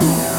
Yeah.